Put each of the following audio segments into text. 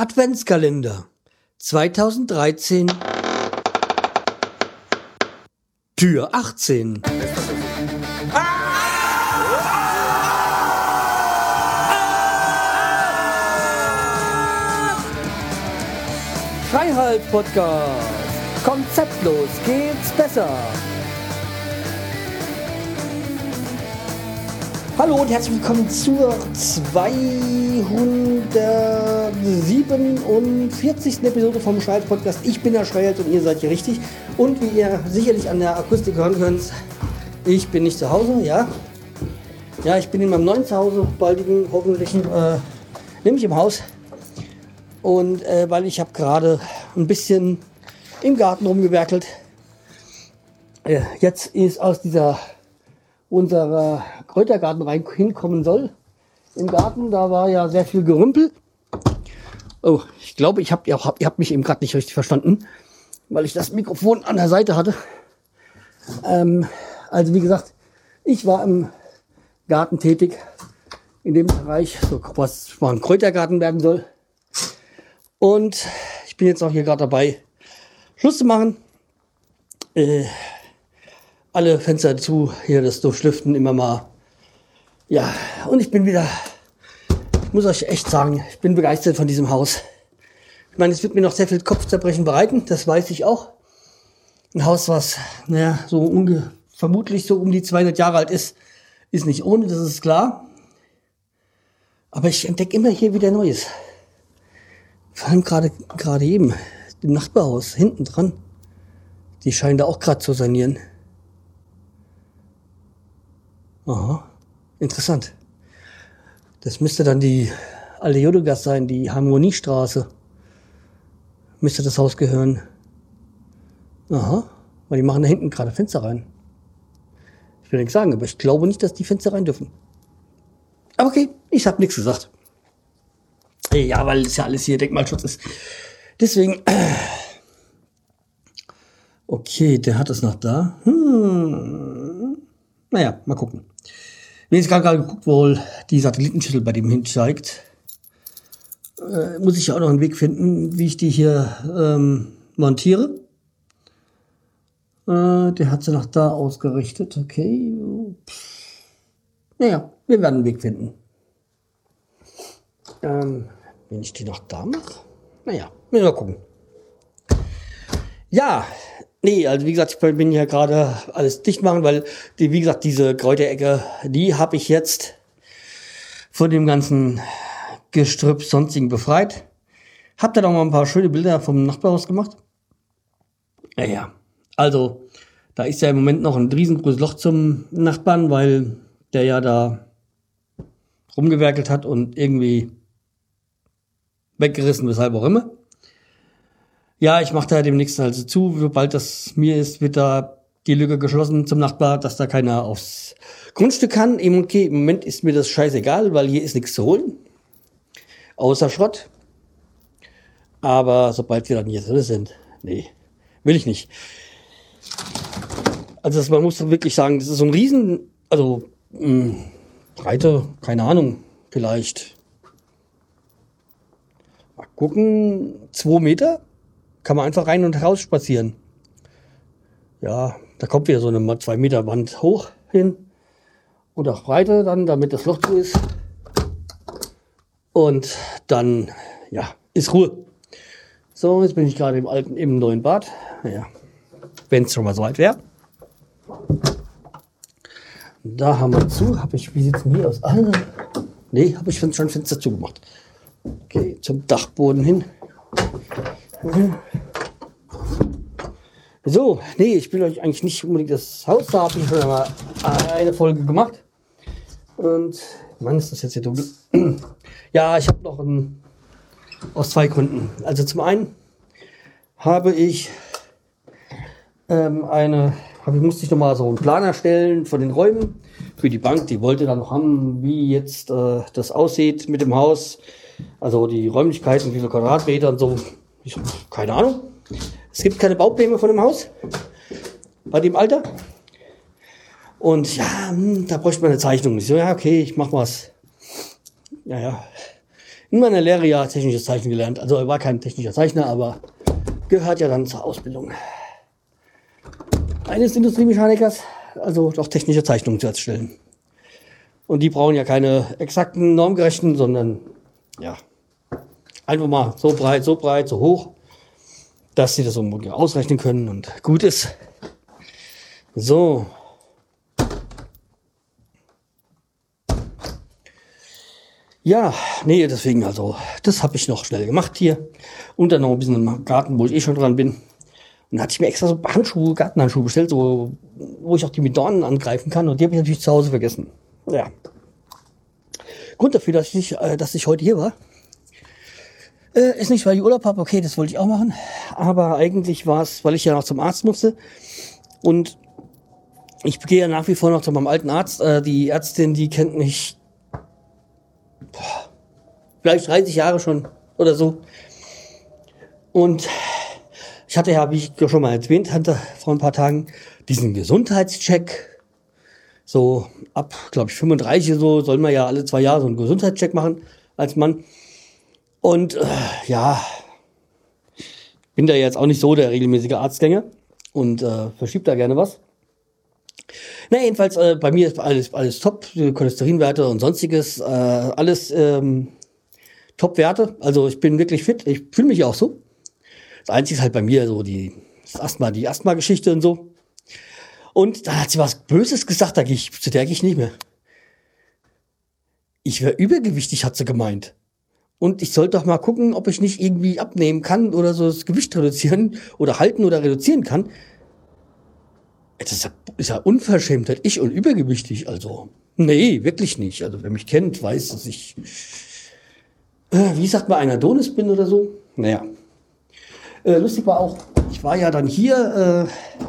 Adventskalender 2013 Tür 18 Freiheit Podcast Konzeptlos geht's besser Hallo und herzlich willkommen zur 247. Episode vom Schreihals Podcast. Ich bin der Schreihals und ihr seid hier richtig. Und wie ihr sicherlich an der Akustik hören könnt, ich bin nicht zu Hause, ja. Ja, ich bin in meinem neuen Zuhause, baldigen, hoffentlich, äh, nämlich im Haus. Und äh, weil ich habe gerade ein bisschen im Garten rumgewerkelt. Äh, jetzt ist aus dieser unserer Kräutergarten rein hinkommen soll. Im Garten, da war ja sehr viel Gerümpel. Oh, ich glaube, ich hab, ihr, habt, habt mich eben gerade nicht richtig verstanden, weil ich das Mikrofon an der Seite hatte. Ähm, also wie gesagt, ich war im Garten tätig, in dem Bereich, so was mal ein Kräutergarten werden soll. Und ich bin jetzt auch hier gerade dabei, Schluss zu machen. Äh, alle Fenster zu, hier das Durchlüften immer mal. Ja, und ich bin wieder, ich muss euch echt sagen, ich bin begeistert von diesem Haus. Ich meine, es wird mir noch sehr viel Kopfzerbrechen bereiten, das weiß ich auch. Ein Haus, was, naja, so unge vermutlich so um die 200 Jahre alt ist, ist nicht ohne, das ist klar. Aber ich entdecke immer hier wieder Neues. Vor allem gerade gerade eben, im Nachbarhaus, hinten dran. Die scheinen da auch gerade zu sanieren. Aha, interessant. Das müsste dann die alte Jodegas sein, die Harmoniestraße. Müsste das Haus gehören. Aha, weil die machen da hinten gerade Fenster rein. Ich will nichts sagen, aber ich glaube nicht, dass die Fenster rein dürfen. Aber okay, ich habe nichts gesagt. Ja, weil es ja alles hier Denkmalschutz ist. Deswegen. Okay, der hat es noch da. Hm. Naja, mal gucken. Wenn jetzt gerade geguckt, wo die Satellitenschüssel bei dem hinzeigt, äh, muss ich ja auch noch einen Weg finden, wie ich die hier ähm, montiere. Äh, der hat sie noch da ausgerichtet. Okay. Naja, wir werden einen Weg finden. Ähm, wenn ich die noch da mache? Naja, müssen wir gucken. Ja, Nee, also wie gesagt, ich bin ja gerade alles dicht machen, weil die, wie gesagt, diese Kräuterecke, die habe ich jetzt von dem ganzen Gestrüpp sonstigen befreit. Hab da noch mal ein paar schöne Bilder vom Nachbarhaus gemacht. Naja, also da ist ja im Moment noch ein riesengroßes Loch zum Nachbarn, weil der ja da rumgewerkelt hat und irgendwie weggerissen, weshalb auch immer. Ja, ich mache da demnächst also zu. Sobald das mir ist, wird da die Lücke geschlossen zum Nachbar, dass da keiner aufs Grundstück kann. Im Moment ist mir das scheißegal, weil hier ist nichts zu holen. Außer Schrott. Aber sobald wir dann hier drin sind, nee, will ich nicht. Also das, man muss wirklich sagen, das ist so ein Riesen, also mh, hm, Breite, keine Ahnung, vielleicht. Mal gucken, zwei Meter kann man einfach rein und raus spazieren. Ja, da kommt wieder so eine 2 Meter Wand hoch hin und auch Breite dann, damit das Loch zu ist. Und dann, ja, ist Ruhe. So, jetzt bin ich gerade im alten, im neuen Bad. Ja, wenn es schon mal so weit wäre. Da haben wir zu. Habe ich, wie sieht es denn hier aus? Ah, nee, habe ich schon Fenster zugemacht. Okay, zum Dachboden hin. So, nee, ich will euch eigentlich nicht unbedingt das Haus, da habe ich schon mal eine Folge gemacht. Und, Mann, ist das jetzt hier dunkel. ja, ich habe noch ein, aus zwei Gründen. Also zum einen habe ich ähm, eine, hab, ich musste ich noch mal so einen Plan erstellen von den Räumen für die Bank. Die wollte dann noch haben, wie jetzt äh, das aussieht mit dem Haus. Also die Räumlichkeiten, wie viele Quadratmeter und so. Ich, keine Ahnung. Es gibt keine Baupläne von dem Haus. Bei dem Alter. Und ja, hm, da bräuchte man eine Zeichnung. Ich so, ja, okay, ich mach was. Ja, ja. in meiner Lehre ja technisches Zeichnen gelernt. Also er war kein technischer Zeichner, aber gehört ja dann zur Ausbildung eines Industriemechanikers, also doch technische Zeichnungen zu erstellen. Und die brauchen ja keine exakten normgerechten, sondern ja, einfach mal so breit, so breit, so hoch, dass sie das ungefähr ausrechnen können und gut ist. So. Ja, nee, deswegen also, das habe ich noch schnell gemacht hier. Und dann noch ein bisschen im Garten, wo ich eh schon dran bin. Und dann hatte ich mir extra so Handschuhe, Gartenhandschuhe bestellt, so, wo ich auch die mit Dornen angreifen kann. Und die habe ich natürlich zu Hause vergessen. Ja. Grund dafür, dass ich, äh, dass ich heute hier war, äh, ist nicht, weil ich Urlaub habe. Okay, das wollte ich auch machen. Aber eigentlich war es, weil ich ja noch zum Arzt musste. Und ich gehe ja nach wie vor noch zu meinem alten Arzt. Äh, die Ärztin, die kennt mich boah, vielleicht 30 Jahre schon oder so. Und ich hatte ja, wie ich schon mal erwähnt hatte, vor ein paar Tagen, diesen Gesundheitscheck. So ab, glaube ich, 35 so soll man ja alle zwei Jahre so einen Gesundheitscheck machen als Mann. Und äh, ja, bin da jetzt auch nicht so der regelmäßige Arztgänger und äh, verschiebt da gerne was. Na, jedenfalls, äh, bei mir ist alles, alles top, Cholesterinwerte und sonstiges, äh, alles ähm, Top-Werte. Also ich bin wirklich fit, ich fühle mich auch so. Das Einzige ist halt bei mir so die Asthma, die Asthma-Geschichte und so. Und da hat sie was Böses gesagt, da gehe ich, zu der gehe ich nicht mehr. Ich wäre übergewichtig, hat sie gemeint. Und ich sollte doch mal gucken, ob ich nicht irgendwie abnehmen kann oder so das Gewicht reduzieren oder halten oder reduzieren kann. Das ist ja, ist ja Unverschämtheit. Ich und übergewichtig, also. Nee, wirklich nicht. Also wer mich kennt, weiß, dass ich, äh, wie sagt man, ein Adonis bin oder so. Naja, äh, lustig war auch, ich war ja dann hier, äh,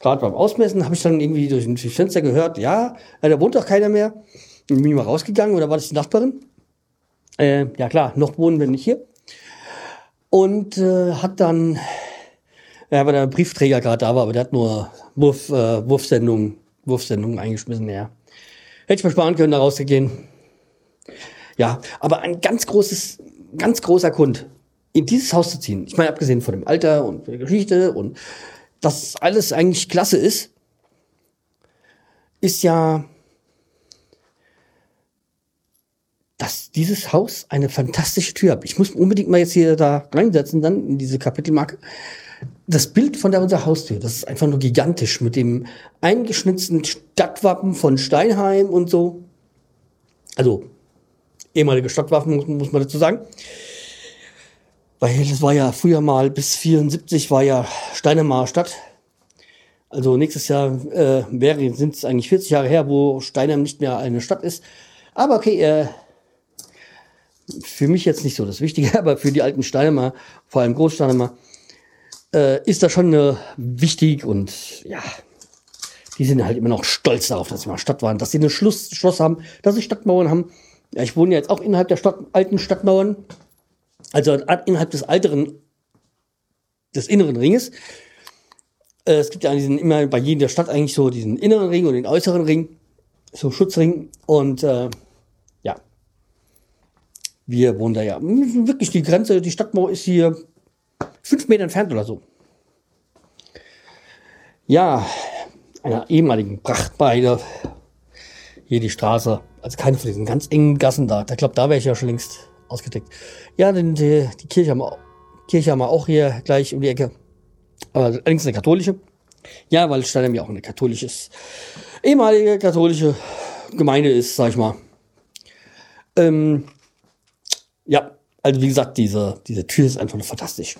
gerade beim Ausmessen, habe ich dann irgendwie durch ein Fenster gehört, ja, äh, da wohnt doch keiner mehr. Bin ich mal rausgegangen oder war das die Nachbarin? Äh, ja klar, noch wohnen wir nicht hier. Und äh, hat dann, ja, weil der Briefträger gerade da war, aber der hat nur Wurf, äh, Wurfsendungen, Wurfsendungen eingeschmissen, ja. Hätte ich mir sparen können, da rauszugehen. Ja, aber ein ganz großes, ganz großer Grund, in dieses Haus zu ziehen, ich meine, abgesehen von dem Alter und der Geschichte und dass alles eigentlich klasse ist, ist ja, dass dieses Haus eine fantastische Tür hat. Ich muss unbedingt mal jetzt hier da reinsetzen, dann in diese Kapitelmarke. Das Bild von der unserer Haustür, das ist einfach nur gigantisch mit dem eingeschnitzten Stadtwappen von Steinheim und so. Also ehemalige Stadtwaffen muss, muss man dazu sagen. Weil das war ja früher mal bis 74 war ja Steinemar Stadt. Also nächstes Jahr äh, wäre sind es eigentlich 40 Jahre her, wo Steinheim nicht mehr eine Stadt ist. Aber okay, äh, für mich jetzt nicht so das Wichtige, aber für die alten Steinemer, vor allem Großsteinemer, äh, ist das schon äh, wichtig und ja, die sind halt immer noch stolz darauf, dass sie mal Stadt waren, dass sie ein Schloss, haben, dass sie Stadtmauern haben. Ja, ich wohne jetzt auch innerhalb der Stadt, alten Stadtmauern. Also innerhalb des alteren, des inneren Ringes. Äh, es gibt ja diesen, immer bei jeder Stadt eigentlich so diesen inneren Ring und den äußeren Ring, so Schutzring. Und äh, ja, wir wohnen da ja. Wirklich die Grenze, die Stadtmauer ist hier fünf Meter entfernt oder so. Ja, einer ehemaligen Prachtbeide. Hier die Straße. Also keine von diesen ganz engen Gassen da. Ich glaube, da wäre ich ja schon längst ausgedeckt. Ja, denn die, die Kirche, haben wir, Kirche haben wir auch hier gleich um die Ecke. Aber allerdings eine katholische. Ja, weil Steinheim ja auch eine katholische, ehemalige katholische Gemeinde ist, sag ich mal. Ähm, ja, also wie gesagt, diese, diese Tür ist einfach fantastisch.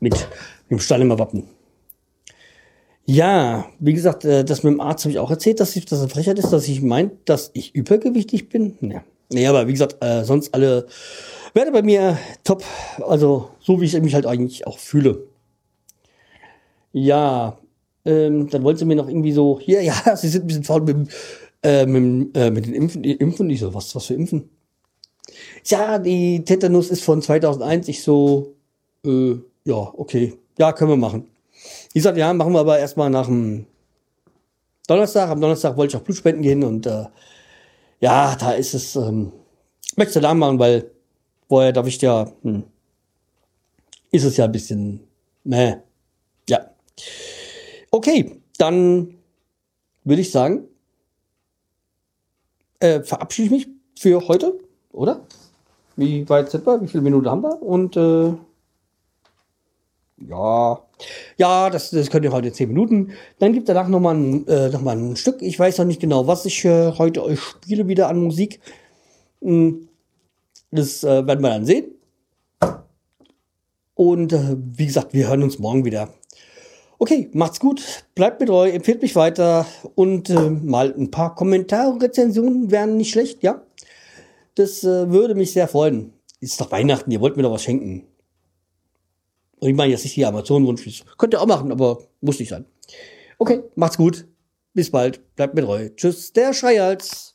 Mit dem Steinheimer Wappen. Ja, wie gesagt, äh, das mit dem Arzt habe ich auch erzählt, dass ich das eine Frechheit ist, dass ich meint, dass ich übergewichtig bin. Ja. Nee, aber wie gesagt, äh, sonst alle Werte bei mir top. Also so wie ich mich halt eigentlich auch fühle. Ja, ähm, dann wollte sie mir noch irgendwie so, hier, ja, sie sind ein bisschen faul mit, äh, mit, äh, mit den Impfen. Impfen, ich so, was, was für Impfen? Ja, die Tetanus ist von 2001. Ich so, äh, ja, okay, ja, können wir machen. Ich sagte, ja, machen wir aber erstmal nach dem Donnerstag. Am Donnerstag wollte ich auch Blutspenden gehen und äh, ja, da ist es, ähm, möchte lang machen, weil vorher darf ich ja, hm, ist es ja ein bisschen, meh. Ja. Okay, dann würde ich sagen, äh, verabschiede ich mich für heute, oder? Wie weit sind wir? Wie viele Minuten haben wir? Und äh, ja, ja, das, das könnt ihr heute 10 Minuten. Dann gibt danach nochmal ein, äh, noch ein Stück. Ich weiß noch nicht genau, was ich äh, heute euch spiele wieder an Musik. Hm, das äh, werden wir dann sehen. Und äh, wie gesagt, wir hören uns morgen wieder. Okay, macht's gut, bleibt mit treu, empfehlt mich weiter und äh, mal ein paar Kommentare, Rezensionen wären nicht schlecht, ja? Das äh, würde mich sehr freuen. Ist doch Weihnachten, ihr wollt mir doch was schenken. Und ich meine jetzt nicht die Amazon-Wunsch. Könnt ihr auch machen, aber muss nicht sein. Okay, macht's gut. Bis bald. Bleibt mir treu. Tschüss, der Schreihals.